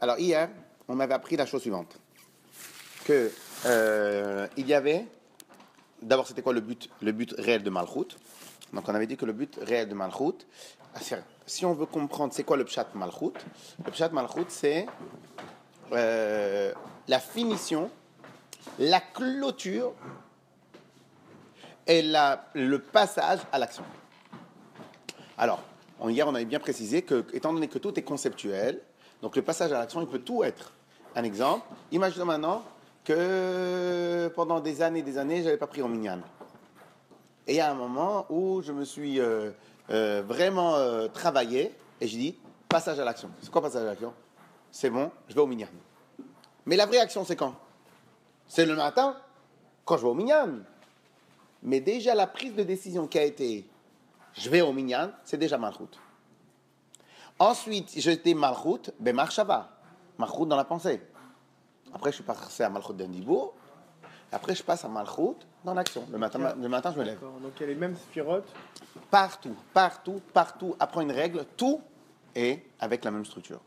alors hier, on m'avait appris la chose suivante. Que euh, il y avait, d'abord c'était quoi le but, le but réel de Malchut? Donc on avait dit que le but réel de Malchut, si on veut comprendre c'est quoi le Pshat Malchut, le Pshat Malchut c'est euh, la finition, la clôture et la, le passage à l'action. Alors, hier, on avait bien précisé que, étant donné que tout est conceptuel, donc le passage à l'action, il peut tout être. Un exemple, imaginons maintenant que pendant des années et des années, je n'avais pas pris en mignonne. Et il y a un moment où je me suis euh, euh, vraiment euh, travaillé et je dis passage à l'action. C'est quoi passage à l'action? C'est bon, je vais au mignonne. Mais la vraie action, c'est quand? C'est le matin, quand je vais au mignonne. Mais déjà, la prise de décision qui a été je vais au minyan, c'est déjà malchut. Ensuite, j'étais malchut, ben marchava. Malchut dans la pensée. Après, je suis passé à malchut d'un dibour. Après, je passe à malchut dans l'action. Le matin, le matin, je me lève. Donc, il y a les mêmes sphirotes Partout, partout, partout. Après une règle, tout est avec la même structure.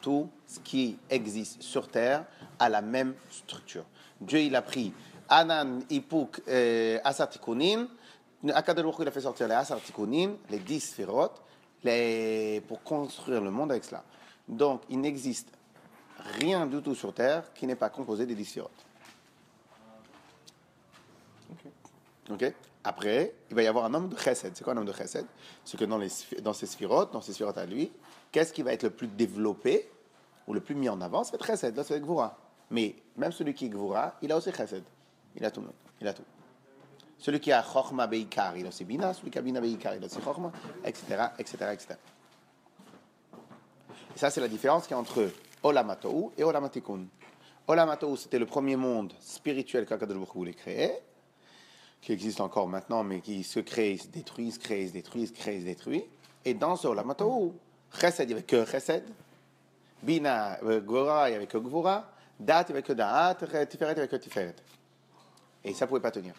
Tout ce qui existe sur Terre a la même structure. Dieu, il a pris Anan, Ipuk, euh, Asatikunin Akadosh il a fait sortir les Asar les 10 sphérotes, les... pour construire le monde avec cela. Donc, il n'existe rien du tout sur Terre qui n'est pas composé des 10 sphérotes. Ok Après, il va y avoir un homme de chesed. C'est quoi un homme de chesed? C'est que dans, les, dans ces sphérotes, dans ces sphérotes à lui, qu'est-ce qui va être le plus développé ou le plus mis en avant? C'est chesed, là c'est Gvura. Mais même celui qui est Gvura, il a aussi chesed. Il a tout. Il a tout. Celui qui a Chochma Beikar, il a aussi Bina. Celui qui a Bina Beikar, il a aussi Chochma, etc., etc., etc. Et ça, c'est la différence qu'il y a entre Olamatou et Olamatikun. Olamatou, c'était le premier monde spirituel qu'Akadosh voulait créer, qui existe encore maintenant, mais qui se crée, se détruit, se crée, se détruit, se crée, se détruit. Et dans ce Olamatou, Chesed, il n'y avait que Chesed. Bina, Gora, il n'y avait que Gvura. Dat, il n'y avait que Da'at. Tiferet, il n'y avait que Tiferet. Et ça ne pouvait pas tenir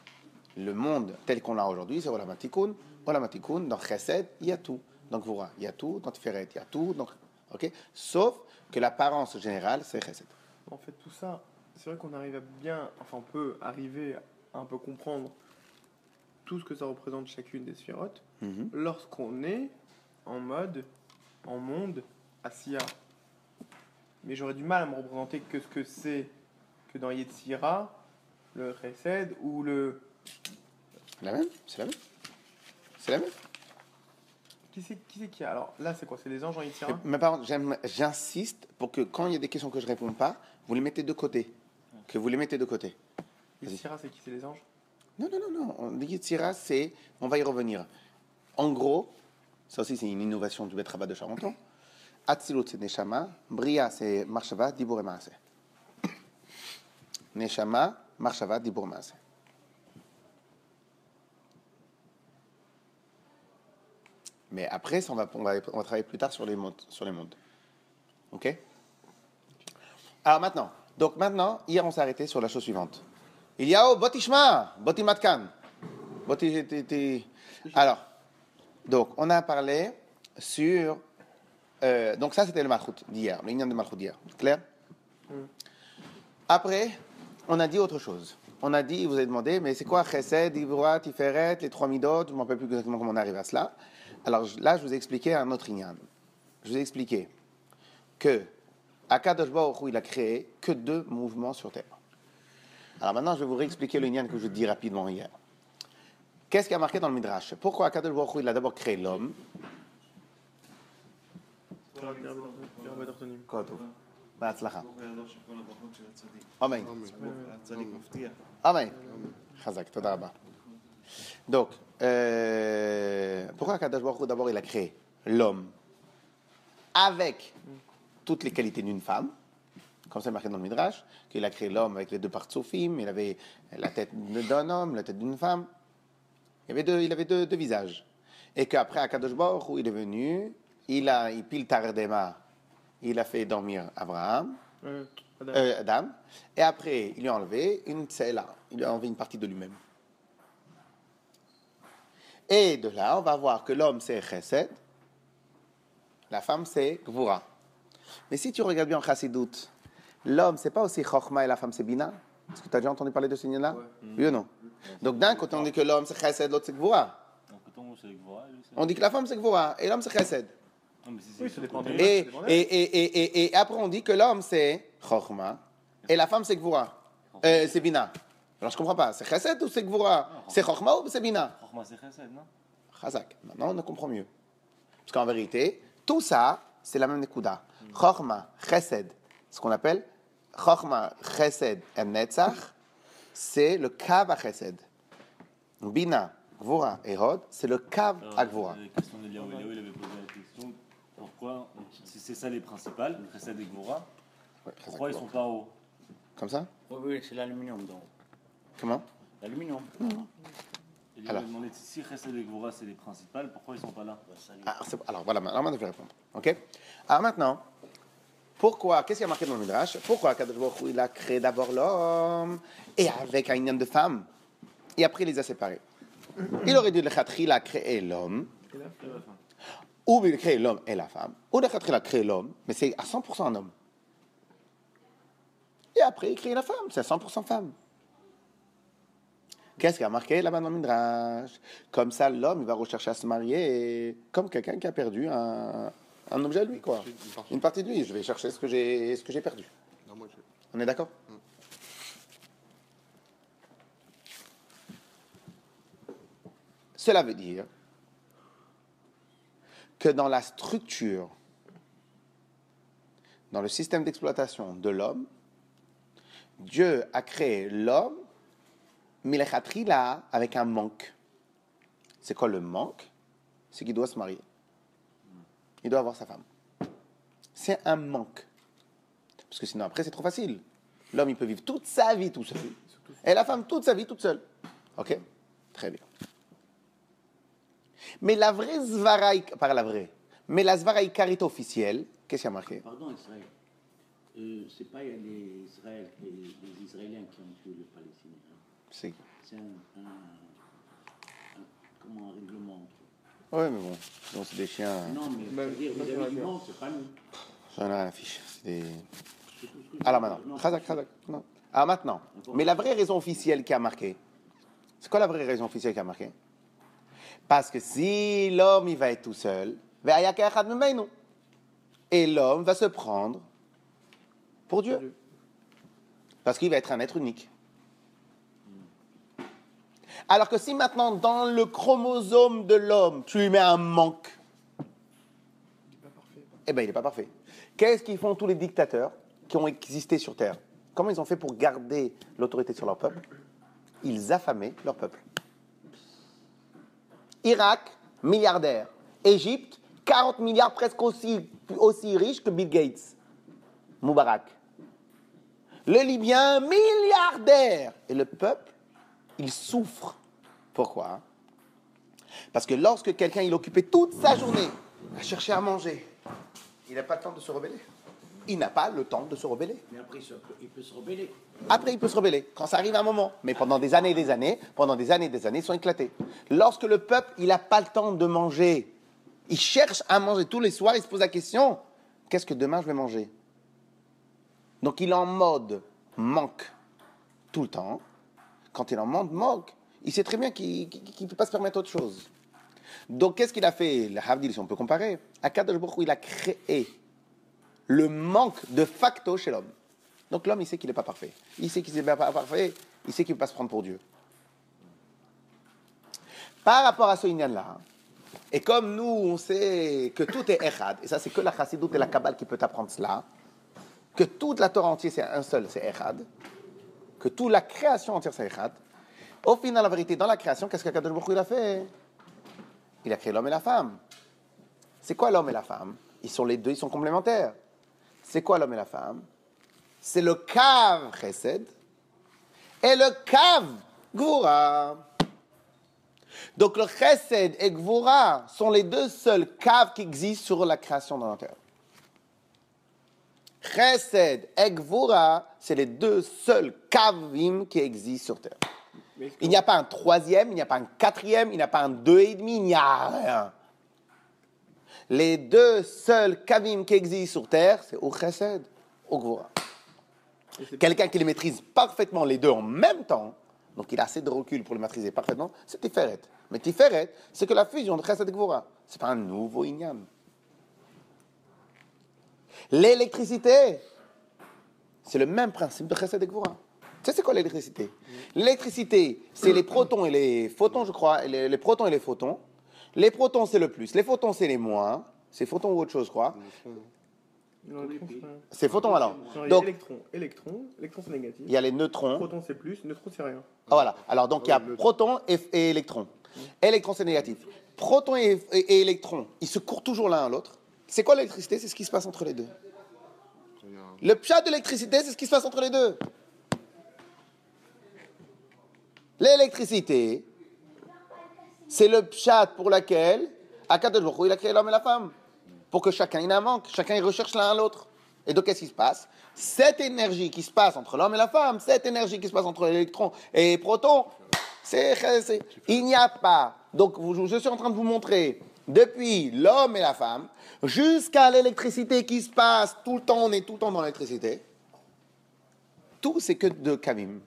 le monde tel qu'on l'a aujourd'hui, c'est Olam Tikkun. Olam Tikkun, dans Chesed, il y a tout. Donc Voura, il y a tout. Dans Tiferet, il y a tout. Donc, ok? Sauf que l'apparence générale, c'est Chesed. En fait, tout ça, c'est vrai qu'on arrive à bien, enfin, on peut arriver à un peu comprendre tout ce que ça représente chacune des sphérotes mhm. lorsqu'on est en mode, en monde, Asiya. Mais j'aurais du mal à me représenter que ce que c'est que dans Yetzira, le Chesed ou le la même? C'est la même? C'est la même? Qui c'est qui, qui a Alors là, c'est quoi? C'est les anges en Yitzhak Mais par contre, j'insiste pour que quand il y a des questions que je ne réponds pas, vous les mettez de côté. Que vous les mettez de côté. Yitzhak, c'est qui? C'est les anges? Non, non, non, non. Yitzhak, c'est. On va y revenir. En gros, ça aussi, c'est une innovation du Betraba de Charenton. Atzilut, c'est Neshama. Bria, c'est Marshava, Dibur et Maase. Neshama, Marshava, Dibur Maase. Mais après, on, va, on, va, on va travailler plus tard sur les mondes. OK? Alors maintenant, donc maintenant, hier on s'est arrêté sur la chose suivante. Il y a oh, Botishma, Botimatkan. Alors, donc on a parlé sur. Euh, donc ça c'était le Malchut d'hier, le de Malchut d'hier. Clair? Après, on a dit autre chose. On a dit, vous avez demandé, mais c'est quoi Chesed, Ivroa, Tiferet, les trois midot Je ne me rappelle plus exactement comment on arrive à cela. Alors là, je vous ai expliqué un autre inyan. Je vous ai expliqué que Akadosh Baruch il a créé que deux mouvements sur Terre. Alors maintenant, je vais vous réexpliquer le inyan que je dis rapidement hier. Qu'est-ce qui a marqué dans le Midrash? Pourquoi Akadosh Baruch il a d'abord créé l'homme? Amen. Amen. Chazak, Donc, euh, pourquoi Kadash Baruch d'abord il a créé l'homme avec toutes les qualités d'une femme, comme c'est marqué dans le Midrash, qu'il a créé l'homme avec les deux parties sophim, il avait la tête d'un homme, la tête d'une femme, il avait deux, il avait deux, visages. Et qu'après, à Kadosh Baruch il est venu, il a, il pile Tardema, il a fait dormir Abraham, euh, Adam. et après, il lui a enlevé une tsela, il lui a enlevé une partie de lui-même. Et de là, on va voir que l'homme c'est Chesed, la femme c'est Gvura. Mais si tu regardes bien en Chassidut, l'homme, c'est pas aussi Chochma et la femme, c'est Bina? Est-ce que tu as déjà entendu parler de ce là Oui ou non? Donc d'un côté, on dit que l'homme, c'est Chesed, l'autre, c'est Gvura. On dit que la femme, c'est Gvura et l'homme, c'est Chesed. Et, et, et, et après, on dit que l'homme, c'est Chochma et la femme, c'est Gvura. Euh, c'est Bina. Alors, je comprends pas. C'est Chesed ou c'est Gvura? C'est Chochma ou c'est Bina? Chokhmah, c'est chesed, non? Chazak. Maintenant, on comprend mieux. Parce qu'en vérité, tout ça, c'est la même Nekuda. Chochma, Chesed, ce qu'on appelle Chochma, Chesed et Netzach, c'est le Kav à Chesed. Bina, Gvura et Hod, c'est le Kav à Gvura. La question d'Eliaou, Eliaou, il avait posé la question pourquoi, si c'est ça les principales, chesed et Chazak, pourquoi ils Gvura. sont pas hauts Comme ça? Oui, oui, c'est l'aluminium. donc. Comment? L'aluminium. Eliaou Alors. a demandé si chesed et Gvora c'est les principales, pourquoi ils sont pas là? Bah, Ah. Alors voilà, alors maintenant je vais répondre. Ok? Alors maintenant, pourquoi, qu'est-ce qu'il y a marqué dans le Midrash? Pourquoi Kadosh il a créé d'abord l'homme et avec un union de femme et après il les a séparés Il aurait dû le Khatri, il a créé l'homme, ou il a créé l'homme et la femme, ou le Khatri, il a créé l'homme, mais c'est à 100% un homme. Et après il crée la femme, c'est à 100% femme. Qu'est-ce qu'il y a marqué là-bas dans le Midrash Comme ça, l'homme, il va rechercher à se marier comme quelqu'un qui a perdu un, un objet à lui, quoi. Une partie. Une partie de lui. Je vais chercher ce que j'ai, ce que j'ai perdu. Non, moi, je- On est d'accord? Cela veut dire que dans la structure, dans le système d'exploitation de l'homme, Dieu a créé l'homme, là avec un manque. C'est quoi le manque? C'est qu'il doit se marier. Il doit avoir sa femme. C'est un manque. Parce que sinon, après, c'est trop facile. L'homme, il peut vivre toute sa vie tout seul. Et la femme, toute sa vie toute seule. OK? Très bien. Mais la vraie Zvara, par la vraie, mais la Zvara Ikarite officielle, qu'est-ce qu'il y a marqué? Pardon, Israël. Euh, c'est pas les, les, les Israéliens qui ont tué le Palestinien. Hein. C'est... Un, un, un- comment, un règlement. Ouais, mais bon, sinon, c'est des chiens. Non, mais Bah, bah, c'est pas nous. J'en ai rien à fiche. C'est des... Alors veux maintenant, dire. Non, Khazak, Khazak, non. Alors maintenant, mais la vraie raison officielle qui a marqué, c'est quoi la vraie raison officielle qui a marqué? Parce que si l'homme il va être tout seul, et l'homme va se prendre pour Dieu. Parce qu'il va être un être unique. Alors que si maintenant, dans le chromosome de l'homme, tu lui mets un manque, c'est pas parfait. eh bien, il n'est pas parfait. Qu'est-ce qu'ils font tous les dictateurs qui ont existé sur Terre? Comment ils ont fait pour garder l'autorité sur leur peuple? Ils affamaient leur peuple. Irak, milliardaire. Égypte, 40 milliards, presque aussi, aussi riche que Bill Gates. Moubarak. Le Libyen, milliardaire. Et le peuple, il souffre. Pourquoi Parce que lorsque quelqu'un, il occupait toute sa journée à chercher à manger, il n'a pas le temps de se rebeller. Il n'a pas le temps de se rebeller. Mais après, il, peut se rebeller. Après, il peut se rebeller quand ça arrive à un moment. Mais pendant des années et des années, pendant des années et des années, ils sont éclatés. Lorsque le peuple, il n'a pas le temps de manger, il cherche à manger tous les soirs, il se pose la question qu'est-ce que demain je vais manger? Donc, il est en mode manque tout le temps. Quand il est en mode manque, il sait très bien qu'il ne peut pas se permettre autre chose. Donc, qu'est-ce qu'il a fait? Le Havdil, si on peut comparer, à Kadosh il a créé le manque de facto chez l'homme. Donc l'homme, il sait qu'il n'est pas parfait. Il sait qu'il n'est pas parfait, il sait qu'il ne peut pas se prendre pour Dieu. Par rapport à ce Inyan-là, et comme nous, on sait que tout est Echad, et ça c'est que la Chassidoute et la Kabbale qui peut apprendre cela, que toute la Torah entière c'est un seul, c'est Echad, que toute la création entière c'est Echad, au final, la vérité, dans la création, qu'est-ce qu'Akadosh Baruch il a fait? Il a créé l'homme et la femme. C'est quoi l'homme et la femme? Ils sont les deux, ils sont complémentaires. C'est quoi l'homme et la femme? C'est le Kav Chesed et le Kav Gvura. Donc le Chesed et Gvura sont les deux seuls caves qui existent sur la création de la terre. Chesed et Gvura, c'est les deux seuls kavim qui existent sur terre. Il n'y a pas un troisième, il n'y a pas un quatrième, il n'y a pas un deux et demi, il n'y a rien. Les deux seuls kavim qui existent sur terre, c'est au chesed, au Quelqu'un qui les maîtrise parfaitement les deux en même temps, donc il a assez de recul pour les maîtriser parfaitement, c'est Tiferet. Mais Tiferet, c'est que la fusion de Chesed et Gvura. C'est pas un nouveau Inyan. L'électricité, c'est le même principe de Chesed et Gvura. Tu sais c'est quoi l'électricité? L'électricité, c'est les protons et les photons, je crois, les, les protons et les photons. Les protons, c'est le plus. Les photons, c'est les moins. C'est photons ou autre chose, je crois. C'est photons alors. Non, il y a Donc, électron. Électron, électron c'est négatif. il y a les neutrons. Proton c'est plus, neutron c'est rien. Ah, voilà. Alors, donc, il y a Ouais, le- proton et, et électron. Électron, c'est négatif. Proton et, et- et électron, ils se courent toujours l'un à l'autre. C'est quoi l'électricité? C'est ce qui se passe entre les deux. Le pchat de l'électricité, c'est ce qui se passe entre les deux. L'électricité, c'est le pchat pour lequel Akadosh Baruch il a créé l'homme et la femme. Pour que chacun il en manque, chacun il recherche l'un à l'autre. Et donc qu'est-ce qui se passe? Cette énergie qui se passe entre l'homme et la femme, cette énergie qui se passe entre l'électron et protons, c'est, c'est- il n'y a pas. Donc je suis en train de vous montrer depuis l'homme et la femme jusqu'à l'électricité qui se passe tout le temps, on est tout le temps dans l'électricité. Tout c'est que de Gvura.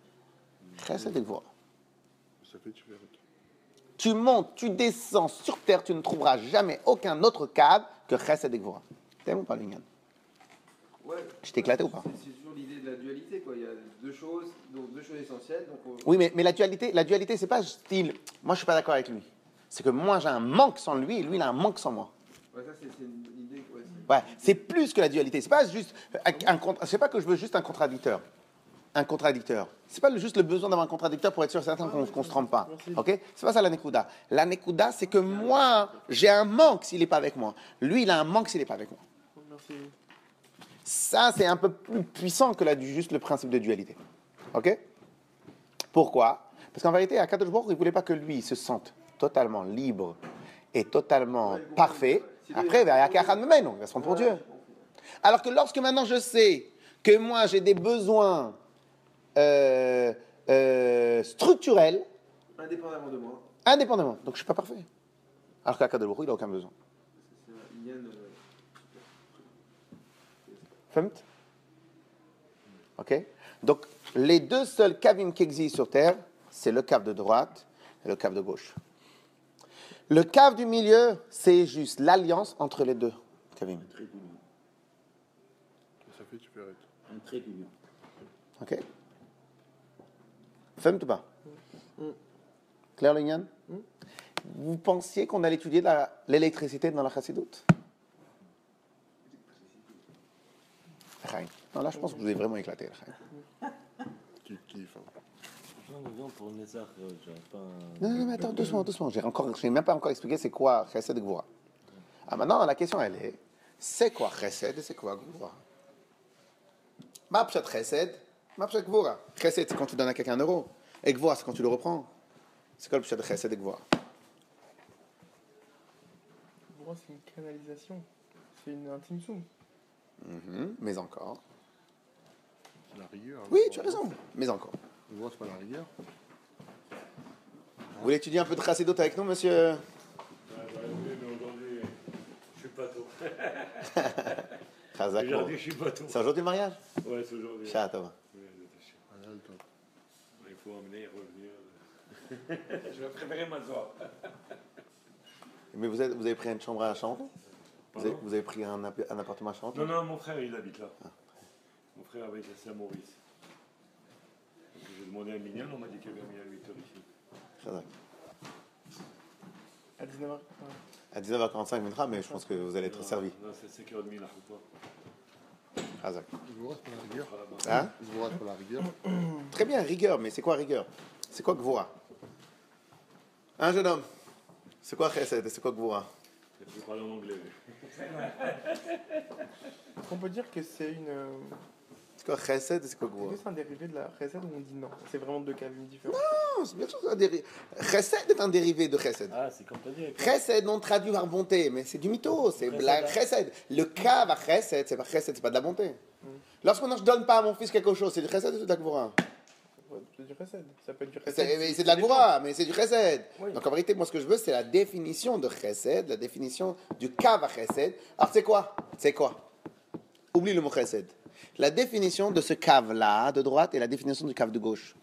Ça fait Tiferet. Tu montes, tu descends sur terre, tu ne trouveras jamais aucun autre cadre que Chesed et Gvura. T'aimes ou pas, Lignan Ouais. Je t'ai éclaté ou pas? C'est toujours l'idée de la dualité, quoi. Il y a deux choses, donc deux choses essentielles. Donc on- Oui, mais, mais la dualité, la dualité, c'est pas style. Moi, je suis pas d'accord avec lui. C'est que moi, j'ai un manque sans lui, et lui, il a un manque sans moi. Ouais, ça c'est c'est une idée. Ouais, c'est- Ouais, c'est plus que la dualité. C'est pas juste un, un C'est pas que je veux juste un contradicteur. Un contradicteur. C'est pas juste le besoin d'avoir un contradicteur pour être sûr certain qu'on se trompe pas. Ok? C'est pas ça la nekuda. La nekuda, c'est que moi, j'ai un manque s'il n'est pas avec moi. Lui, il a un manque s'il n'est pas avec moi. Ça, c'est un peu plus puissant que la, juste le principe de dualité. OK? Pourquoi? Parce qu'en vérité, à Kadosh Baruch, il ne voulait pas que lui se sente totalement libre et totalement parfait. Après, il va se prendre pour Dieu. Alors que lorsque maintenant je sais que moi j'ai des besoins euh, euh, structurels, Indépendamment de moi, indépendamment, donc je ne suis pas parfait. Alors Baruch, il n'a aucun besoin. euh, Femt Ok Donc, les deux seuls kavim qui existent sur Terre, c'est le cave de droite et le cave de gauche. Le cave du milieu, c'est juste l'alliance entre les deux kavim. Un trait d'union. Ça fait Tiferet. Un trait d'union. Ok Femt ou pas? Claire Lignan? Vous pensiez qu'on allait étudier l'électricité dans la chassidoute? Non, là, je pense que je vous ai vraiment éclaté. Chaim. Qui kiffe. hein. Non, mais non, pour Nézar, euh, Non, non, mais attends, doucement, doucement. J'ai encore, j'ai même pas encore expliqué c'est quoi Chesed et Gvura. Ah, maintenant, la question, elle est, c'est quoi Chesed et c'est quoi Gvura? Ma pshat Chesed, ma pshat Gvura. Chesed, c'est quand tu donnes à quelqu'un un euro. Et Gvura, c'est quand tu le reprends. C'est quoi le pshat de Chesed et Pour moi, c'est une canalisation. C'est une intime sous. Mhm, Mais encore. C'est la rigueur. Oui, tu as raison. Mais encore. Voit, c'est pas la rigueur. Vous voulez étudier un peu de Chassidot avec nous, monsieur? Voulu, mais aujourd'hui, je suis pas tôt. Chazako. Aujourd'hui, je suis pas tôt. C'est aujourd'hui le mariage? Ouais, c'est aujourd'hui. Shatov. Ouais, c'est chiant. Ah, là, le top. Il faut emmener et revenir. je vais préférer m'asseoir. Mais vous, êtes, vous avez pris une chambre à Charenton vous avez, vous avez pris un, un appartement à Charenton Non, non, mon frère, il habite là. Mon frère avait laissé à Maurice. Donc, J'ai demandé à Mignon, on m'a dit qu'il avait mis à 8 heures ici. Chazak. À 19h. À 19h45 minutes, mais je pense que vous allez être Non, servi. Non, c'est 5h30 là, faut pas. Chazak. Je vous reste pour la rigueur. Hein Je vous reste pour la rigueur. Très bien, rigueur, mais c'est quoi rigueur? C'est quoi Gvura? Un jeune homme? C'est quoi Chesed? C'est quoi Gvura? Il faut parler en anglais. Est-ce qu'on peut dire que c'est une. C'est quoi Chesed et c'est quoi c'est un dérivé de la recette ou on dit non C'est vraiment deux cas différents. Non, c'est bien sûr c'est un dérivé. Chesed est un dérivé de Chesed. Ah, c'est comme t'as dit. Chesed, non traduit par bonté, mais c'est du mytho, c'est Chesed, la hein. chesed. Le cave à chesed, c'est pas chesed, c'est pas de la bonté. Lorsque moi, je donne pas à mon fils quelque chose, c'est du chesed ou c'est de la Ouais, C'est du chesed. Ça peut être du chesed. C'est mais c'est de la goura, mais c'est du chesed. Oui. Donc en vérité, moi ce que je veux, c'est la définition de chesed, la définition du kav à chesed. Alors c'est quoi? C'est quoi? Oublie le mot chesed. La définition de ce cave-là, de droite, et la définition du cave de gauche.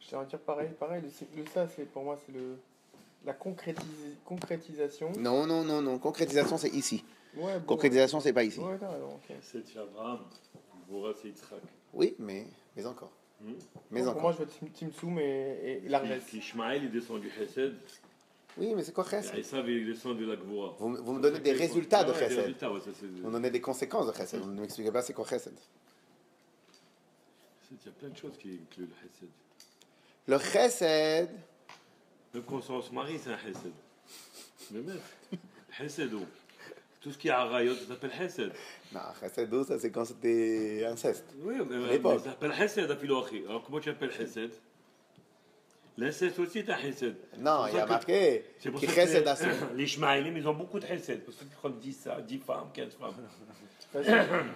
Je tiens à dire pareil, pareil. Le, le ça, c'est pour moi, c'est le la concrétis- concrétisation. Non, non, non, non. Concrétisation, c'est ici. Ouais, bon. Concrétisation, c'est pas ici. Ouais, t'as raison, ok. C'est Abraham, Gvora c'est Yitzhak. Oui, mais, mais encore. Hmm. Mais Pour encore. moi, je veux Tim- Timsoum et, et Larges. Qui Ishmaël il descend du Chesed, Oui, mais c'est quoi et chesed Esav il descend de la Gvora. vous, vous me donnez des résultats de chesed. résultats, ouais, ça, c'est- Vous me donnez des conséquences de chesed. Vous ne m'expliquez pas c'est quoi chesed. Il y a plein de choses qui incluent le Chesed. Le chesed, Même quand on se marie, c'est un Chesed. Mais même, Chesed, oh. Tout ce qui est Arayot, ça s'appelle Chesed. non, chesed, oh, ça c'est quand c'était inceste. Oui, mais, ça s'appelle Chesed à Philoachi. Alors comment tu appelles Chesed L'inceste aussi est un Chesed. Non, il y a marqué C'est pour qui ça que les Ishmaélim, ils ont beaucoup de Chesed. Pour ça qu'ils prennent 10, ça, 10 femmes, 15 femmes.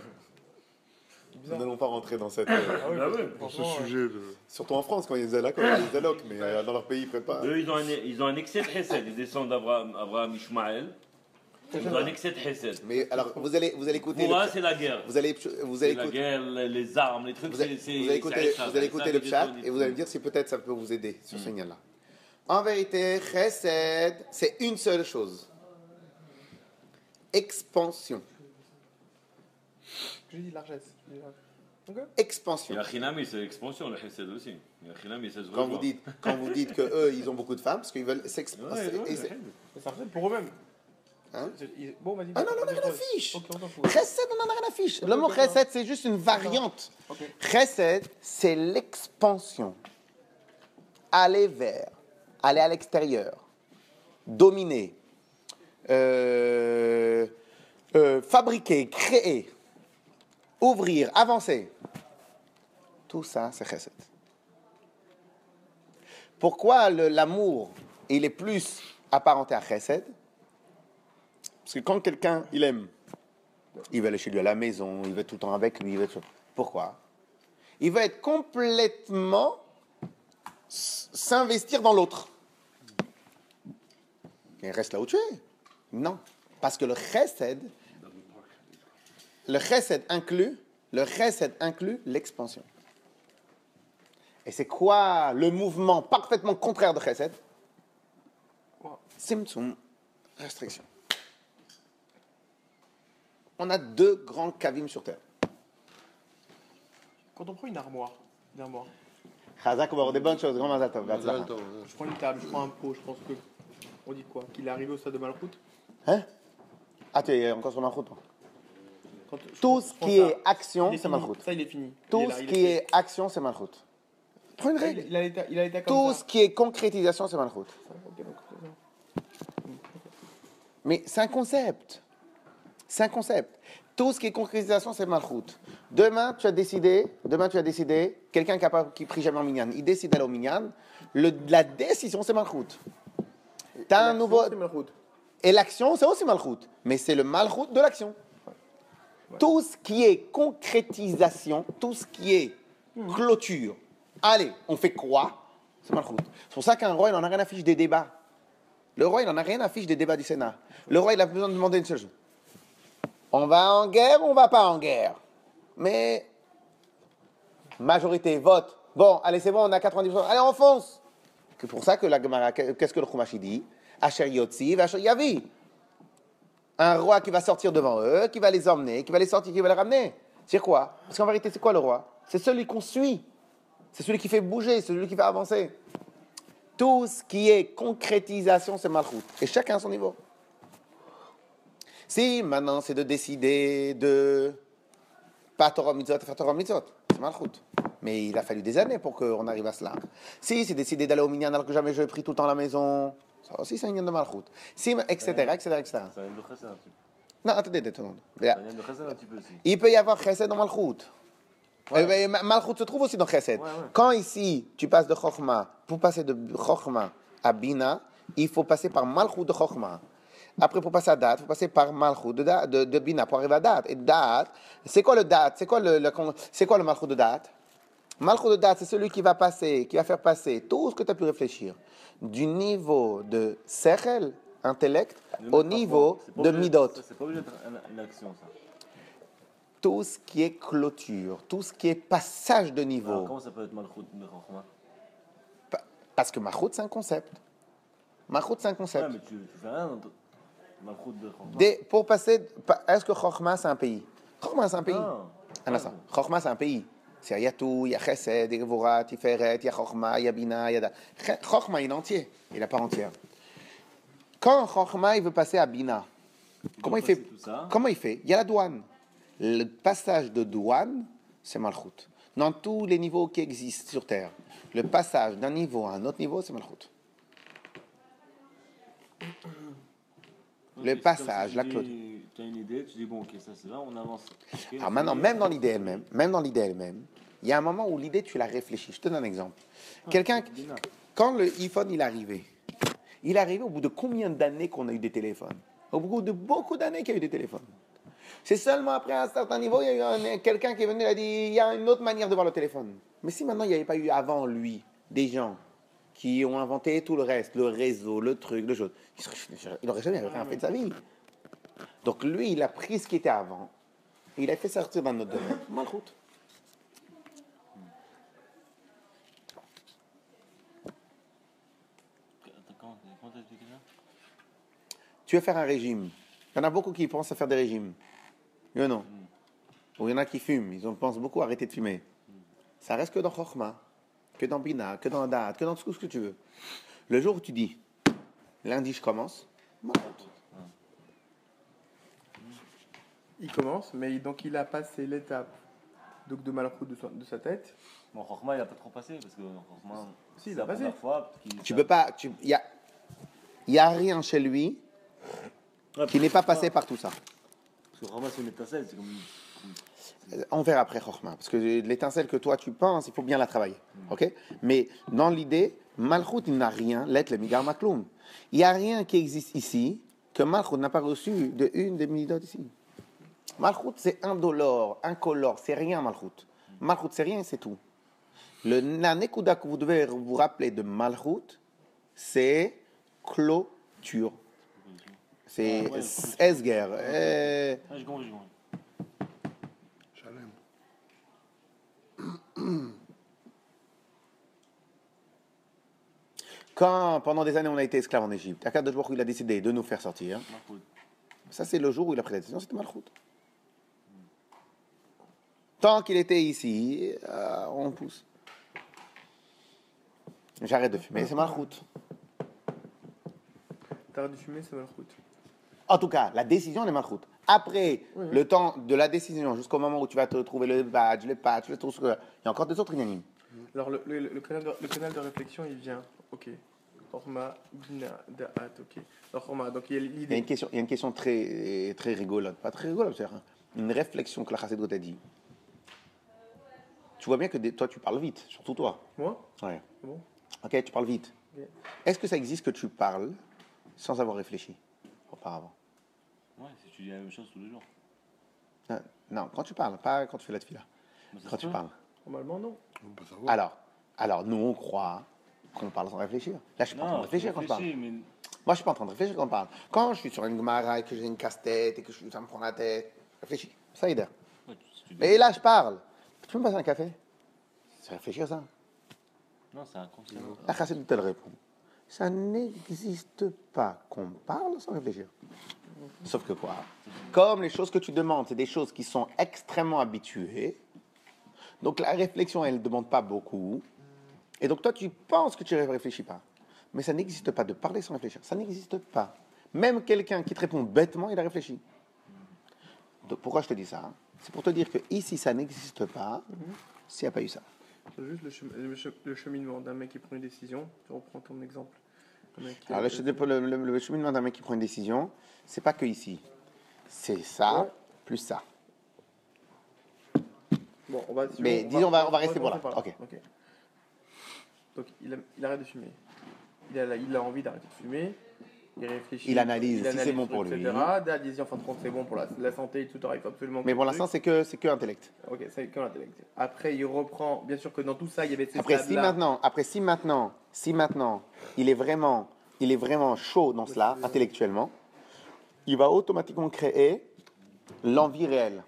Nous n'allons pas rentrer dans cette. euh, Ah Bah ce sujet de. surtout en France, quand il y a des allocs, il y a des allocs, mais euh, dans leur pays, ils prennent pas. Eux, ils ont un, ils ont un excès de Chesed. Ils descendent d'Abraham, Abraham Ishmaël. Mais alors, vous allez, vous allez écouter. Pour eux, c'est la guerre. Vous allez, vous allez C'est la écouter. guerre, les armes, les trucs, Vous allez, vous allez écouter, vous allez écouter le il chat et vous allez me dire si peut-être ça peut vous aider sur Mm. ce lien-là. En vérité, chesed, c'est une seule chose. Expansion. J'ai dit Larges. j'ai dit Larges. Ok. Expansion. Chinami, c'est l'expansion, le Chesed aussi. Et la Chinami, ça se Quand vous dites, quand vous dites que eux, ils ont beaucoup de femmes, parce qu'ils veulent s'expanser. Ouais, ouais, pour eux-mêmes. Hein Bon, vas-y. Ah non, on n'a rien à fiche. Chesed, on n'en a rien à fiche. Le mot chesed, c'est juste une variante. Chesed, c'est l'expansion. Aller vers, aller à l'extérieur, dominer, euh, euh, fabriquer, créer, ouvrir, avancer. Tout ça, c'est chesed. Pourquoi l'amour, il est plus apparenté à chesed Parce que quand quelqu'un, il aime, il veut aller chez lui à la maison, il veut être tout le temps avec lui, il veut être... Pourquoi? Il va être complètement s'investir dans l'autre. Mais reste là où tu es. Non. Parce que le chesed, le chesed inclut, le chesed inclut l'expansion. Et c'est quoi le mouvement parfaitement contraire de chesed? Simtsum, restriction on a deux grands kavim sur terre. Quand on prend une armoire, une armoire. Chazak, on va avoir des bonnes choses. Grand Mazal Tov. Je prends une table, je prends un pot, je pense que. On dit quoi? Qu'il est arrivé au stade de Malchut Hein? Ah, t'es encore sur Malchut, toi Quand, Tout ce qui est action, c'est Malchut. Ça, il est fini. Tout ce qui est action, c'est Malchut. Prends une règle. Il a l'état comme Tout ce qui est concrétisation, c'est Malchut. Mais c'est un concept. C'est un concept. Tout ce qui est concrétisation, c'est Malchut. Demain, tu as décidé, demain, tu as décidé, quelqu'un qui qui prie jamais en Minyan, il décide d'aller au Minyan, le- la décision, c'est Malchut. Tu as un nouveau. Et l'action, c'est aussi Malchut. Mais c'est le Malchut de l'action. Tout ce qui est concrétisation, tout ce qui est clôture. Allez, on fait quoi? C'est Malchut. C'est pour ça qu'un roi, il n'en a rien à fiche des débats. Le roi, il n'en a rien à fiche des débats du Sénat. Le roi, il a besoin de demander une seule chose. On va en guerre ou on va pas en guerre? Mais majorité, vote. Bon, allez, c'est bon, on a 90%. Allez, on fonce. C'est pour ça que la Gemara, qu'est-ce que le Chumash dit? Asher Yotzi, Asher Yavi. Un roi qui va sortir devant eux, qui va les emmener, qui va les sortir, qui va les ramener. C'est quoi? Parce qu'en vérité, c'est quoi le roi? C'est celui qu'on suit. C'est celui qui fait bouger, celui qui fait avancer. Tout ce qui est concrétisation, c'est Malchut. Et chacun à son niveau. Si maintenant c'est de décider de pas Torah mitzvot, faire Torah mitzvot, c'est Malchut. Mais il a fallu des années pour qu'on arrive à cela. Si c'est décidé d'aller au minyan alors que jamais je pris tout le temps à la maison, ça aussi c'est un lien de Malchut. Si, etc., etc., etc. De chesed un. Non, attendez, attendez. Là, Ça vient de chesed un petit peu aussi. Il peut y avoir chesed dans Malchut. Ben, Ma- Malchut se trouve aussi dans chesed. Ouais, ouais. Quand ici, tu passes de Chokhmah, pour passer de Chokhmah à Bina, il faut passer par Malchut de Chokhmah. Après, pour passer à date, il faut passer par malchut de, da- de, de bina pour arriver à date. Et date, c'est quoi le date? C'est quoi le, le, c'est quoi le malchut de date? Malchut de date, c'est celui qui va passer, qui va faire passer tout ce que tu as pu réfléchir du niveau de sechel, intellect, au niveau de midot. C'est pas obligé d'être un- une action, ça. Tout ce qui est clôture, tout ce qui est passage de niveau. Alors, comment ça peut être malchut Parce que malchut, c'est un concept. Malchut, c'est un concept. Ouais, mais tu, tu fais rien dans ton- malchut de Chokhmah. Des- pour passer, pa- est-ce que Chokhmah c'est un pays? Chokhmah c'est un pays. Ah. Un instant. Chokhmah c'est un pays. C'est il y a tout, il y a Chesed, il y a Gevurah, Tiferet, il y a Chokhmah, il est entier, il n'est pas entière. Quand Chokhmah il veut passer à Bina, comment il fait. Comment il fait? Il y a la douane. Le passage de douane, c'est Malchut. Dans tous les niveaux qui existent sur Terre, le passage d'un niveau à un autre niveau, c'est Malchut. Le passage, la clôture. tu as une idée, tu dis bon, ok, ça c'est là, on avance. Alors maintenant, même dans l'idée elle-même, même dans l'idée elle-même, il y a un moment où l'idée, tu la réfléchis. Je te donne un exemple. Quelqu'un, c'est bizarre. quand le iPhone il est arrivé, il est arrivé au bout de combien d'années qu'on a eu des téléphones? Au bout de beaucoup d'années qu'il y a eu des téléphones. C'est seulement après un certain niveau, il y a eu un- quelqu'un qui est venu et a dit il y a une autre manière de voir le téléphone. Mais si maintenant il n'y avait pas eu avant lui des gens qui ont inventé tout le reste, le réseau, le truc, le chose, il il n'aurait jamais rien fait de sa vie. Donc lui, il a pris ce qui était avant, et il a fait sortir dans notre domaine. Malchut. Tu veux faire un régime. Il y en a beaucoup qui pensent à faire des régimes. Oui ou non Ou il y en a qui fument. Ils en pensent beaucoup à arrêter de fumer. Ça reste que dans Chokhmah, que dans Bina, que dans Da'at, que dans tout ce que tu veux. Le jour où tu dis, lundi je commence. Il commence, mais donc il a passé l'étape donc de Malchut de, de sa tête. Bon, Chokhmah, il a pas trop passé parce que Chokhmah, Si, il a la passé. première fois tu peux pas. Il n'y a, y a rien chez lui Ouais, qui n'est pas passé par tout ça. Parce que c'est une étincelle, c'est comme. On verra après Chokhmah. Parce que l'étincelle que toi tu penses, il faut bien la travailler. ok? Mais dans l'idée, Malchut il n'a rien, l'être le Migar Makloum. Il n'y a rien qui existe ici que Malchut n'a pas reçu de une des midot ici. Malchut c'est indolore, incolore, c'est rien Malchut. Malchut c'est rien, c'est tout. Le la nekuda que vous devez vous rappeler de Malchut, c'est clôture. C'est Ah esger. euh, Ah, j'ai compris, j'ai compris. Shalem. Quand pendant des années on a été esclave en Égypte, Akadosh Baruch Hu, il a décidé de nous faire sortir. Ça c'est le jour où il a pris la décision, c'était Malchut. Tant qu'il était ici, euh, on pousse. J'arrête de fumer, c'est Malchut. T'arrêtes de fumer, c'est Malchut. En tout cas, la décision est Malchut. Après le temps de la décision, jusqu'au moment où tu vas te trouver le badge, le patch, le truc, il y a encore des autres inanimes. Alors le, le, le canal de, le canal de réflexion, il vient. Ok. Orma, Bina, Da'at, ok. Alors Orma, donc il y a Il y a une l'idée. question, il y a une question très, très rigolote. Pas très rigolote, c'est une réflexion que la Chassidut t'a dit. Tu vois bien que des- toi, tu parles vite, surtout toi. Moi? Ouais. Bon. Ok, tu parles vite. Est-ce que ça existe que tu parles sans avoir réfléchi auparavant? Ouais, si tu dis la même chose tous les jours. Euh, Non, quand tu parles, pas quand tu fais la tefila. Ça Quand tu parles. Normalement, non. On peut pas savoir. Alors, alors, nous, on croit qu'on parle sans réfléchir. Là, je suis pas en train de réfléchir quand je parle. mais Moi, je suis pas en train de réfléchir quand je parle. Quand je suis sur une Gemara et que j'ai une casse-tête et que je, ça me prend la tête, réfléchis. Ça aide. ouais, tu- tu Mais là, je parle. Tu peux me passer un café? C'est réfléchir ça. Non, c'est un conseil. La Chassidut, elle répond. Ça n'existe pas qu'on parle sans réfléchir. Sauf que quoi? Comme les choses que tu demandes, c'est des choses qui sont extrêmement habituées. Donc la réflexion, elle ne demande pas beaucoup. Et donc toi, tu penses que tu ne réfléchis pas. Mais ça n'existe pas de parler sans réfléchir. Ça n'existe pas. Même quelqu'un qui te répond bêtement, il a réfléchi. Donc, pourquoi je te dis ça? C'est pour te dire que ici, ça n'existe pas s'il n'y a pas eu ça. Juste le cheminement d'un mec qui prend une décision. Tu reprends ton exemple. Alors, le, le, le- le cheminement d'un mec qui prend une décision, c'est pas que ici. C'est ça, Ouais. plus ça. Bon, on va, si Mais disons, on va- on va rester pour là. Ok. Donc, il, a- il arrête de fumer. Il a, il a envie d'arrêter de fumer. Il réfléchit. Il analyse si c'est bon pour lui. etc. Dad, il dit en fin de compte, c'est bon pour la, la santé, tout faut absolument. Mais pour l'instant, c'est que, c'est que intellect. Ok, c'est que l'intellect. Après, il reprend. Bien sûr que dans tout ça, il y avait ces Après, si maintenant, après, si maintenant, si maintenant, il est vraiment, il est vraiment chaud dans cela, intellectuellement, il va automatiquement créer l'envie réelle.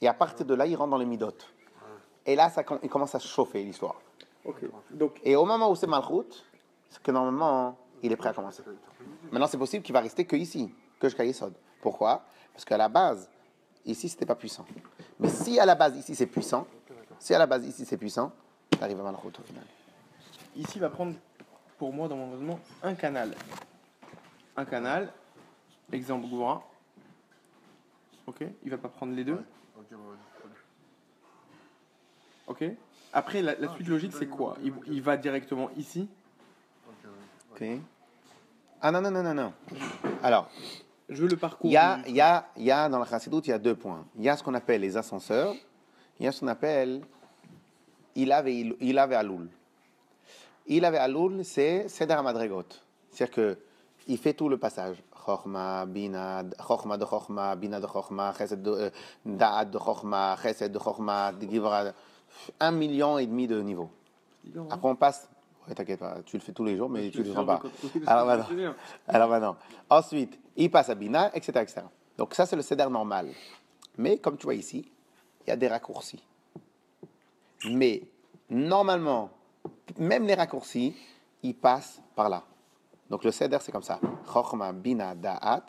Et à partir de là, il rentre dans les midotes. Et là, ça, il commence à se chauffer l'histoire. Ok. Donc, Et au moment où c'est malroute, c'est que normalement, il est prêt à commencer. Maintenant, c'est possible qu'il va rester que ici, que jusqu'à Yesod. Pourquoi? Parce qu'à la base, ici, c'était pas puissant. Mais si à la base, ici, c'est puissant, si à la base, ici, c'est puissant, t'arrives à malroute au final. ici, il va prendre, pour moi, dans mon raisonnement, un canal. Un canal, exemple Goura. Ok Il va pas prendre les deux. Ok, Après, la, la suite logique, c'est quoi? Il, il va directement ici. Ok. Ah non, non, non, non, non. Alors, Je veux le parcours. il y a, il y, a, il y a dans la chassidoute, il y a deux points. Il y a ce qu'on appelle les ascenseurs, il y a ce qu'on appelle il avait, il avait Aloul. Il avait Aloul, c'est Seder Madregot. C'est-à-dire que il fait tout le passage. Chorma, Bina, Chorma de Chorma, Bina de Chorma, Chesed de euh, Da'at de Chorma, Chesed de Givra. Un million et demi de niveaux. Après, on passe. Ouais, t'inquiète pas, tu le fais tous les jours, mais tu ne le sens pas. Alors maintenant, alors maintenant. Ensuite, il passe à Bina, etc., etc. Donc ça, c'est le cédère normal. Mais comme tu vois ici, il y a des raccourcis. Mais normalement, même les raccourcis, ils passent par là. Donc le cédère, c'est comme ça. Chochma, Bina, Da'at,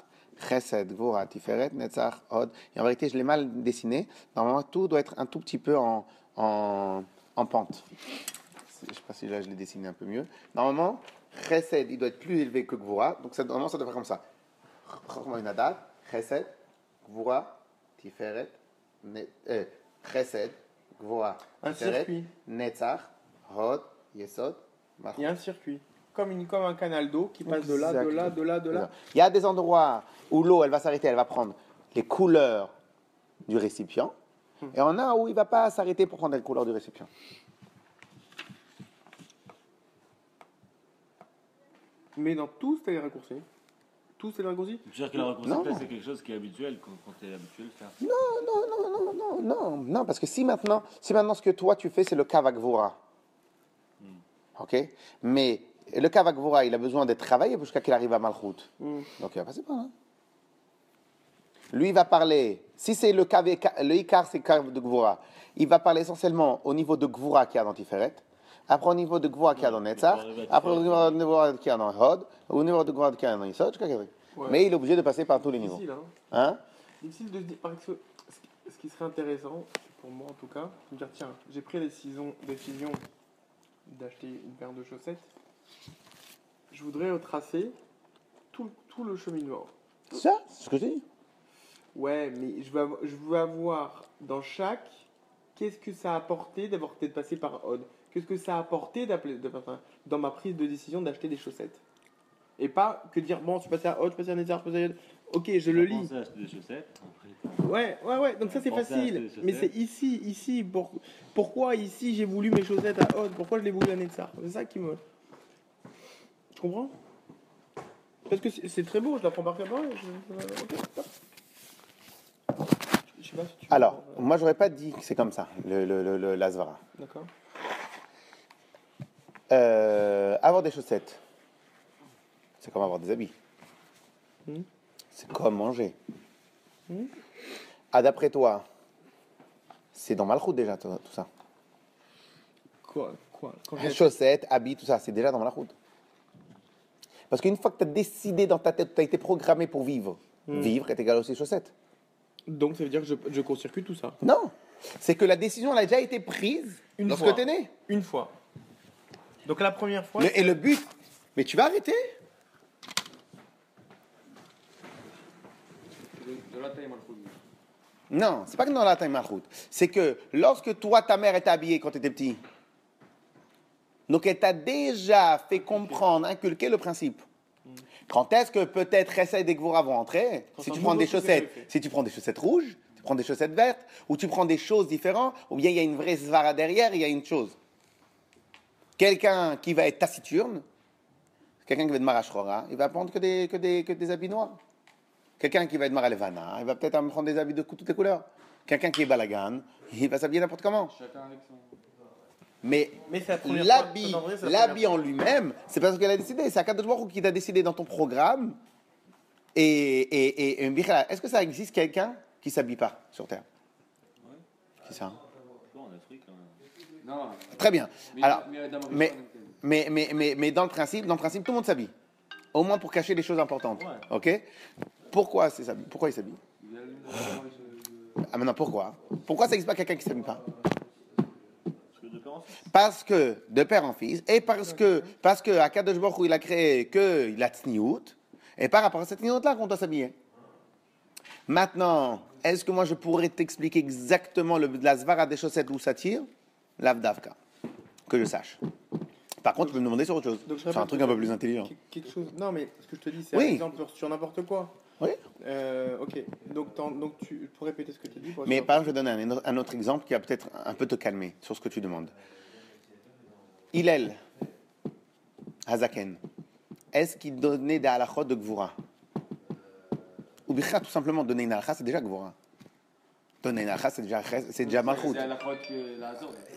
Chesed, Gvura, Tiferet, Netzach, Od. Et en vérité, je l'ai mal dessiné. Normalement, tout doit être un tout petit peu en, en, en pente. Je ne sais pas si là, je l'ai dessiné un peu mieux. Normalement, Chesed, il doit être plus élevé que Gvura. Donc ça, normalement, ça doit faire comme ça. Chesed, Gvura, Tiferet, euh, Chesed, Gvura, Tiferet. Netzach, Hod, Yesod. Il y a un circuit. Comme, une, comme un canal d'eau qui passe de là, de là, de là, de là. Il y a des endroits où l'eau, elle va s'arrêter, elle va prendre les couleurs du récipient. Et on a où il ne va pas s'arrêter pour prendre les couleurs du récipient. Mais dans tout, c'est les raccourcis. Tout, c'est les raccourcis Tu veux dire que la Non. reconnaissance, c'est quelque chose qui est habituel quand, quand tu es habitué à le faire? Non, non, non, non, non, non, non, parce que si maintenant, si maintenant ce que toi tu fais, c'est le kavakvura, ok? Mais le kavakvura, il a besoin d'être travaillé jusqu'à qu'il arrive à Malchut. Donc il va passer par là. Lui, il va parler, si c'est le kav, le ikar, c'est kav de gvura, il va parler essentiellement au niveau de gvura qu'il y a dans Tiferet, après au niveau de gvura qu'il y a dans Netzach, après au niveau de gvura qu'il y a dans Hod, au niveau de gvura qu'il y a dans Yisod, jusqu'à. Mais il est obligé de passer par tous les niveaux. Difficile, hein Hein? Difficile de dire. Ce qui- serait intéressant, pour moi en tout cas, c'est de dire tiens, j'ai pris la décision, décision d'acheter une paire de chaussettes. Je voudrais retracer tout, tout le cheminement. Ça, c'est ce que je dis. Ouais, mais je veux, avoir, je veux avoir dans chaque. Qu'est-ce que ça a apporté d'avoir peut-être passé par Odd Qu'est-ce que ça a apporté d'appeler- de- enfin, dans ma prise de décision d'acheter des chaussettes Et pas que dire bon, je suis passé à Odd, je suis passé à Netzer, je suis passé à... Ok, je le lis. pensé à acheter des chaussettes. Ouais, ouais, ouais, donc ça c'est facile. Mais c'est ici, ici, pour- pourquoi ici j'ai voulu mes chaussettes à Odd Pourquoi je les voulu à Netzar C'est ça qui me. Tu comprends? Parce que c'est très beau, je la prends par cœur. Ouais, je- je- ok, top. Je sais pas si tu. Alors, comprends, moi, j'aurais pas dit que c'est comme ça, le, le, le, le- la Zvara. D'accord. Euh, avoir des chaussettes, c'est comme avoir des habits. Hmm. C'est comme manger. Hmm. Ah, d'après toi, c'est dans Malchut déjà, tout, tout ça. Quoi Quoi j'ai- Chaussettes, habits, tout ça, c'est déjà dans Malchut. Parce qu'une fois que tu as décidé dans ta tête, tu as été programmé pour vivre, Hmm. vivre est égal aussi chaussettes. Donc ça veut dire que je, je court-circuite tout ça. Non, c'est que la décision elle a déjà été prise Une lorsque fois. tu es né. Une fois. Donc la première fois. Le- et le but, mais tu vas arrêter De la taille malchoute. Non, c'est pas que dans la taille malchoute. C'est que lorsque toi, ta mère était habillée quand tu étais petit, donc elle t'a déjà fait comprendre, inculquer le principe. Quand est-ce que peut-être essayer dès que vous vont entrer Quand Si tu prends des chaussettes, si tu prends des chaussettes rouges, tu prends des chaussettes vertes, ou tu prends des choses différentes, ou bien il y a une vraie svara derrière, il y a une chose. Quelqu'un qui va être taciturne, Quelqu'un qui va être marachora, il va prendre que des, que des, que des habits noirs. Quelqu'un qui va être maralevana, il va peut-être prendre des habits de toutes les couleurs. Quelqu'un qui est balagan, il va s'habiller n'importe comment. Mais Mais l'habit, l'habit en lui-même, c'est parce qu'elle a décidé. C'est Akadosh Baruch qui t'a décidé dans ton programme. Et, et, et, est-ce que ça existe quelqu'un qui s'habille pas sur Terre? C'est ça. Bon, en Afrique, hein. Non. Très bien. Mais, Alors, mais, dans mais, Maurice, mais, mais, mais, mais dans le principe, dans le principe, tout le monde s'habille. Au moins pour cacher les choses importantes. Ouais. Ok? Pourquoi c'est s'habille? Pourquoi il s'habille? Ah maintenant pourquoi? Pourquoi ça n'existe pas quelqu'un qui s'habille pas? Parce que de père en fils. Parce que de père en fils et parce que parce que à Kadosh Baruch Hu, il a créé que la tsniout et par rapport à cette tsniout là qu'on doit s'habiller. Maintenant, est-ce que moi je pourrais t'expliquer exactement le, la zvara des chaussettes où ça tire? L'avdavka. Que je sache. Par contre, tu peux me demander sur autre chose. Donc, C'est un truc un peu plus intelligent. Quelque- chose. Non, mais ce que je te dis, c'est Oui. un exemple sur n'importe quoi. Oui. Euh, ok. Donc, donc tu répéter ce que tu dis pour Mais par exemple, je vais donner un, autre- un autre exemple qui va peut-être un peu te calmer sur ce que tu demandes. Hillel, Hazaken, est-ce qu'il donnait des halachot de Gvura? Ou tout simplement, donner une halakha, c'est déjà Gvura. Donner une halakha, c'est déjà, c'est déjà.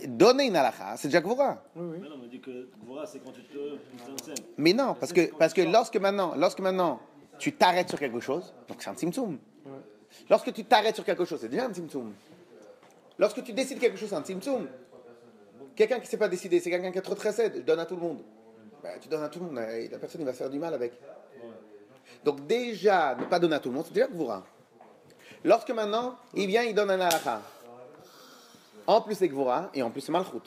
Donner une halakha, c'est déjà Gvura. Oui, oui. Mais non, on m'a dit que Gvora, c'est quand tu te tzimtzem. Mais non, parce que, parce que lorsque, maintenant, lorsque maintenant tu t'arrêtes sur quelque chose, donc c'est un tzimtzum. Lorsque tu t'arrêtes sur quelque chose, c'est déjà un tzimtzum. Lorsque tu décides quelque chose, c'est un tzimtzum. Quelqu'un qui ne s'est pas décidé, c'est quelqu'un qui a trop de chesed, je donne à tout le monde. Ben, tu donnes à tout le monde, et la personne il va se faire du mal avec. Donc déjà, ne pas donner à tout le monde, c'est déjà Gvura. Lorsque maintenant, il vient, il donne un halakha. En plus c'est Gvura, et en plus c'est Malchut.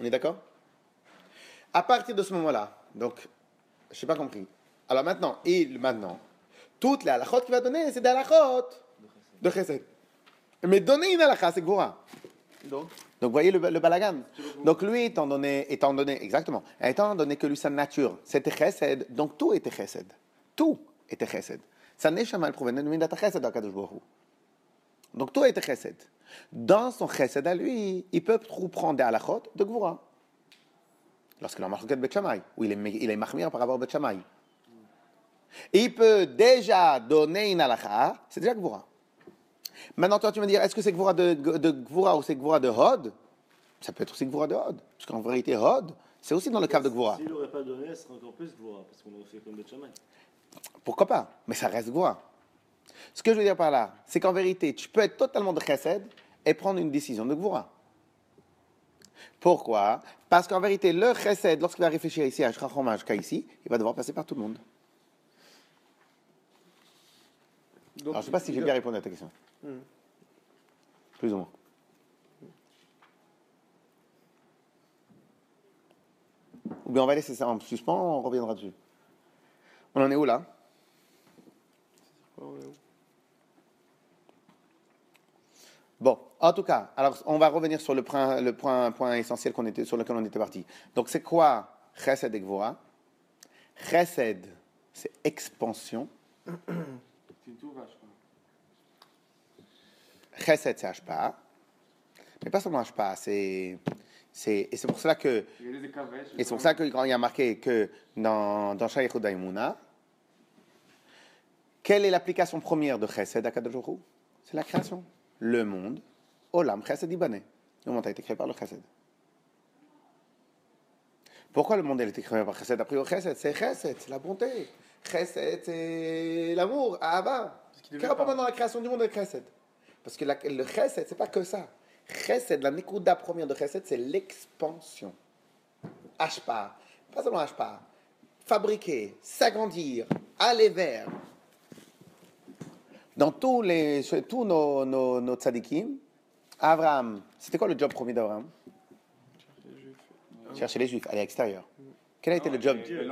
On est d'accord? À partir de ce moment-là, donc, je n'ai pas compris. Alors maintenant, il, maintenant, toutes les halachot qu'il va donner, c'est des halachot de chesed. Mais donner une halakha, c'est Gvura. Donc, Donc, vous voyez le, le balagan. Donc, lui, étant donné, étant donné, exactement, étant donné que lui, sa nature, c'était chesed, donc tout était chesed. Tout était chesed. Sa neshama, elle provenait de Midat chesed d'Akadosh Baruch. Donc, tout était chesed. Dans son chesed à lui, il peut prendre des halachot de Gvura. Lorsqu'il a marqué Bet Shammai, où il est, il est mahmir par rapport à Bet Shammai. Il peut déjà donner une halakha, c'est déjà Gvura. Maintenant, toi, tu vas me dire, est-ce que c'est Gvura de, de Gvura ou c'est Gvura de Hod? Ça peut être aussi Gvura de Hod. Parce qu'en vérité, Hod, c'est aussi dans le cadre de Gvura. S'il n'aurait pas donné, ce serait encore plus Gvora. Parce qu'on aurait fait comme Beth Shammai. Pourquoi pas? Mais ça reste Gvura. Ce que je veux dire par là, c'est qu'en vérité, tu peux être totalement de Chesed et prendre une décision de Gvura. Pourquoi? Parce qu'en vérité, le Chesed, lorsqu'il va réfléchir ici à Shrachoma jusqu'à ici, il va devoir passer par tout le monde. donc Alors, je ne sais pas si j'ai bien répondu à ta question. Hmm. Plus ou moins. Ou bien on va laisser ça en suspens, on reviendra dessus. On en est où là? Bon, en tout cas, alors on va revenir sur le point, le point, essentiel sur lequel on était parti. Donc c'est quoi Chesed et Gvora Chesed, c'est expansion. Chesed, c'est Hashpa. Mais pas seulement Hashpa, c'est... c'est- Et c'est pour cela que. Et c'est pour ça que quand il y a marqué que dans, dans Shaykh quelle est l'application première de Chesed à Hu? C'est la création. Le monde, Olam Chesed Ibané. Le monde a été créé par le Chesed. Pourquoi le monde a été créé par Chesed? A priori, Chesed, c'est Chesed, c'est la bonté. Chesed, c'est l'amour, Ahava. Quel rapport maintenant la création du monde avec Chesed? Parce que la- le Chesed, c'est pas que ça. Chesed, la Nekuda première de Chesed, c'est l'expansion. Ashpa, pas seulement Ashpa, fabriquer, s'agrandir, aller vers. Dans tous, les, tous nos, nos, nos tzadikim, Abraham, c'était quoi le job premier d'Abraham? Chercher les juifs, aller à l'extérieur. Quel a été le job? Dieu.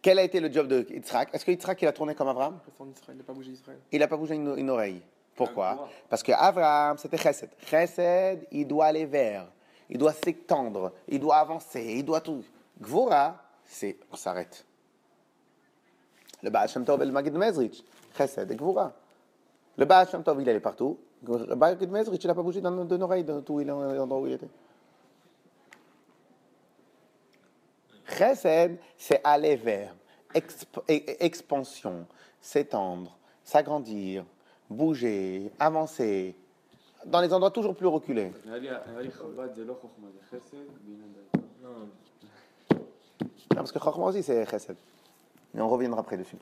Quel a été le job de Yitzhak? Est-ce que Yitzhak il a tourné comme Abraham? Il n'a pas bougé Israël. Il n'a pas bougé une, une oreille. Pourquoi? Parce que Abraham, c'était Chesed. Chesed, il doit aller vers, il doit s'étendre, il doit avancer, il doit tout. Gvora, c'est on s'arrête. Le Baal Shem Tov et le Magid Mezrich, Chesed et Gvora. Le Baal Shem Tov, il allait partout. Le Magid Mezrich, il n'a pas bougé d'une oreille de tout l'endroit où il était. Chesed, c'est aller vers, exp- e- expansion, s'étendre, s'agrandir, bouger, avancer, dans les endroits toujours plus reculés. Non, parce que Chokhmah aussi, c'est Chesed. Mais on reviendra après dessus.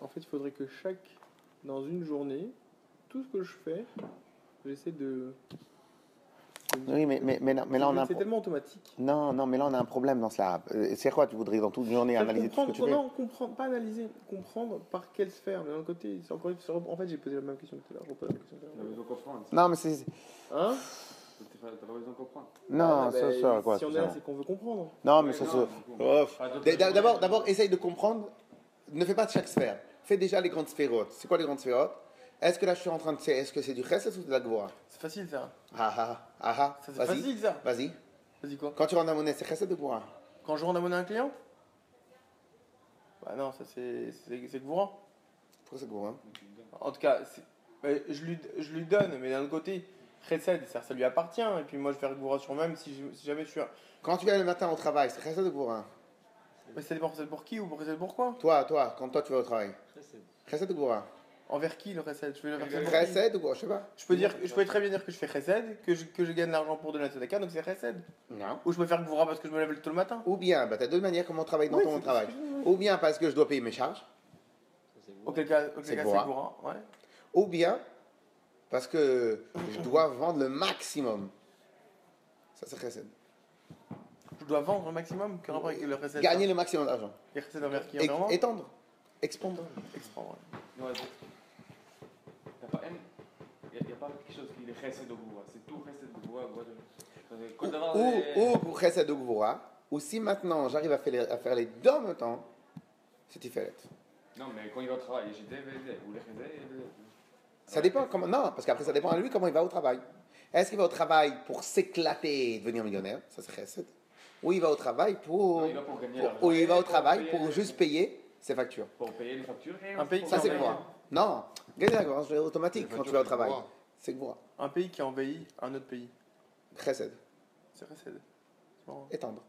En fait, il faudrait que chaque, dans une journée, tout ce que je fais, j'essaie de oui, mais, mais, mais, là- mais là, on a un C'est tellement automatique. Non, non, mais là, on a un problème dans cela. Euh, C'est quoi Tu voudrais dans toute une journée C'est analyser tout ce que tu non, comprendre, pas analyser, comprendre par quelle sphère. Mais d'un côté, c'est encore une fois- En fait, j'ai posé la même question tout à l'heure. t'as besoin de comprendre. Non, mais c'est. Hein T'as pas besoin de comprendre. Non, Ah, ça, bah, ça, quoi. Si on est là, c'est qu'on veut comprendre. Non, mais ça se. d'abord, essaye de comprendre. Ne fais pas de chaque sphère. Fais déjà les grandes sphérotes. C'est quoi les grandes sphérotes Est-ce que là, je suis en train de. Est-ce que c'est du chesed ou de la gvoa C'est facile ça. Ah ah ah ah. Ça, c'est Vas-y. facile ça. Vas-y. Vas-y quoi? Quand tu rends la monnaie, c'est chesed ou gvoa Quand je rends abonné à un client? Bah non, ça c'est c'est c'est que vous rend. Pourquoi c'est gvoa En tout cas, mais je, lui, je lui donne, mais d'un autre côté, Chesed, ça, ça lui appartient. Et puis moi, je vais faire Goura sur moi-même si, je- si jamais je suis. Quand tu viens le matin au travail, c'est chesed ou gvoa Mais ça dépend, c'est pour qui ou pour Chesed pourquoi Toi, toi, quand toi tu vas au travail, Chesed. chesed ou gvoa Envers qui le Chesed Je vais le ou gvoa Je sais pas. Je peux, dire, je peux très bien dire que je fais Chesed, que je, que je gagne l'argent pour donner la Tzedaka, donc c'est Chesed. Non. Ou je peux faire Goura parce que je me lève tôt le matin. Ou bien, bah, tu as deux manières comment on travaille dans Oui, ton travail. Ou bien parce que je dois payer mes charges. Auquel cas, auquel C'est Goura. Ouais. Ou bien parce que je dois vendre le maximum. Ça, c'est chesed. Je dois vendre au maximum, que rapport avec le Gagner le maximum d'argent. Et Chesed envers qui Étendre. Expandre. Expandre, ouais il n'y a, pas quelque chose qui est ou. C'est tout ou gvoura. Ou, chesed ou. Ou si maintenant j'arrive à, faire les deux en même temps, c'est différent. Non, mais quand il va au travail, ou les Ça dépend comment. Non, parce qu'après ça dépend à lui comment il va au travail. Est-ce qu'il va au travail pour s'éclater et devenir millionnaire? Ça c'est chesed. Ou il va au travail pour. Il va pour pour, ou il va au travail pour, juste payer ses factures. Pour payer les factures. Et un pays, ça c'est quoi non, gagner la gorge, c'est automatique quand tu vas au c'est travail. C'est quoi Un pays qui envahit un autre pays. Chesed. C'est Chesed. C'est marrant. Étendre.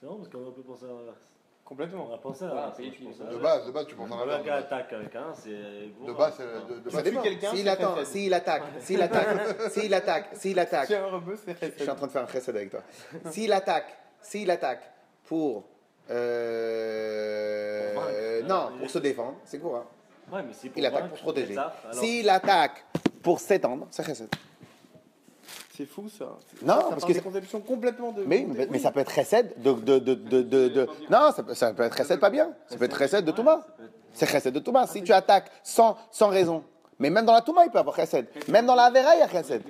C'est vrai parce qu'on peut penser à l'inverse. On Complètement. a pensé à l'inverse. pays De l'inverse. base, de base, tu penses à Voilà, la qu'un attaque quelqu'un, c'est. De base, c'est de, base. quelqu'un, S'il attend, s'il attaque, s'il attaque, s'il attaque, s'il attaque. Un Je suis en train de faire un chesed avec toi. S'il attaque, s'il attaque pour. euh, non, pour se défendre, c'est quoi Ouais, mais c'est pour Il attaque pour se protéger. ça, alors- S'il attaque pour s'étendre, c'est chesed. C'est fou ça. Non, ça parce que c'est- conceptions complètement de. Mais, mais, mais ça peut être chesed de. de, de, de, de, de- Non, ça peut, ça peut être chesed pas bien. Ça peut être chesed de Touma. C'est chesed de Touma. Si tu attaques sans, sans raison. Mais même dans la Touma, il peut y avoir chesed. Même dans la Avera, il y a chesed.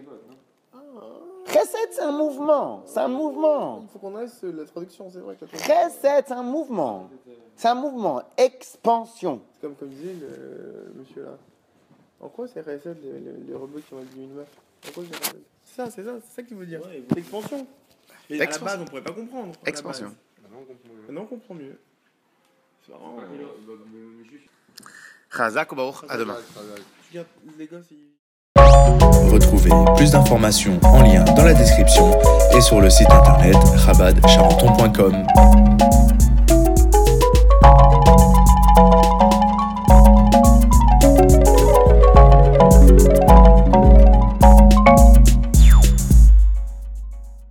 Chesed, c'est un mouvement. C'est un mouvement. Il faut qu'on laisse la traduction, c'est vrai Chesed, c'est un mouvement. C'est un mouvement. Expansion. C'est comme, comme disait le, le monsieur là. En quoi c'est Chesed les, les, les robots qui ont élevé une meuf En quoi c'est Chesed C'est ça, c'est ça, c'est ça qu'il veut dire. Ouais, expansion. Mais à la Expansion. base, on pourrait pas comprendre. Expansion. Maintenant, on comprend mieux. Maintenant, on comprend mieux. C'est marrant. Chazak ou Baruch, à demain. Regardes les gosses, ils. Plus d'informations en lien dans la description et sur le site internet rabadcharenton.com.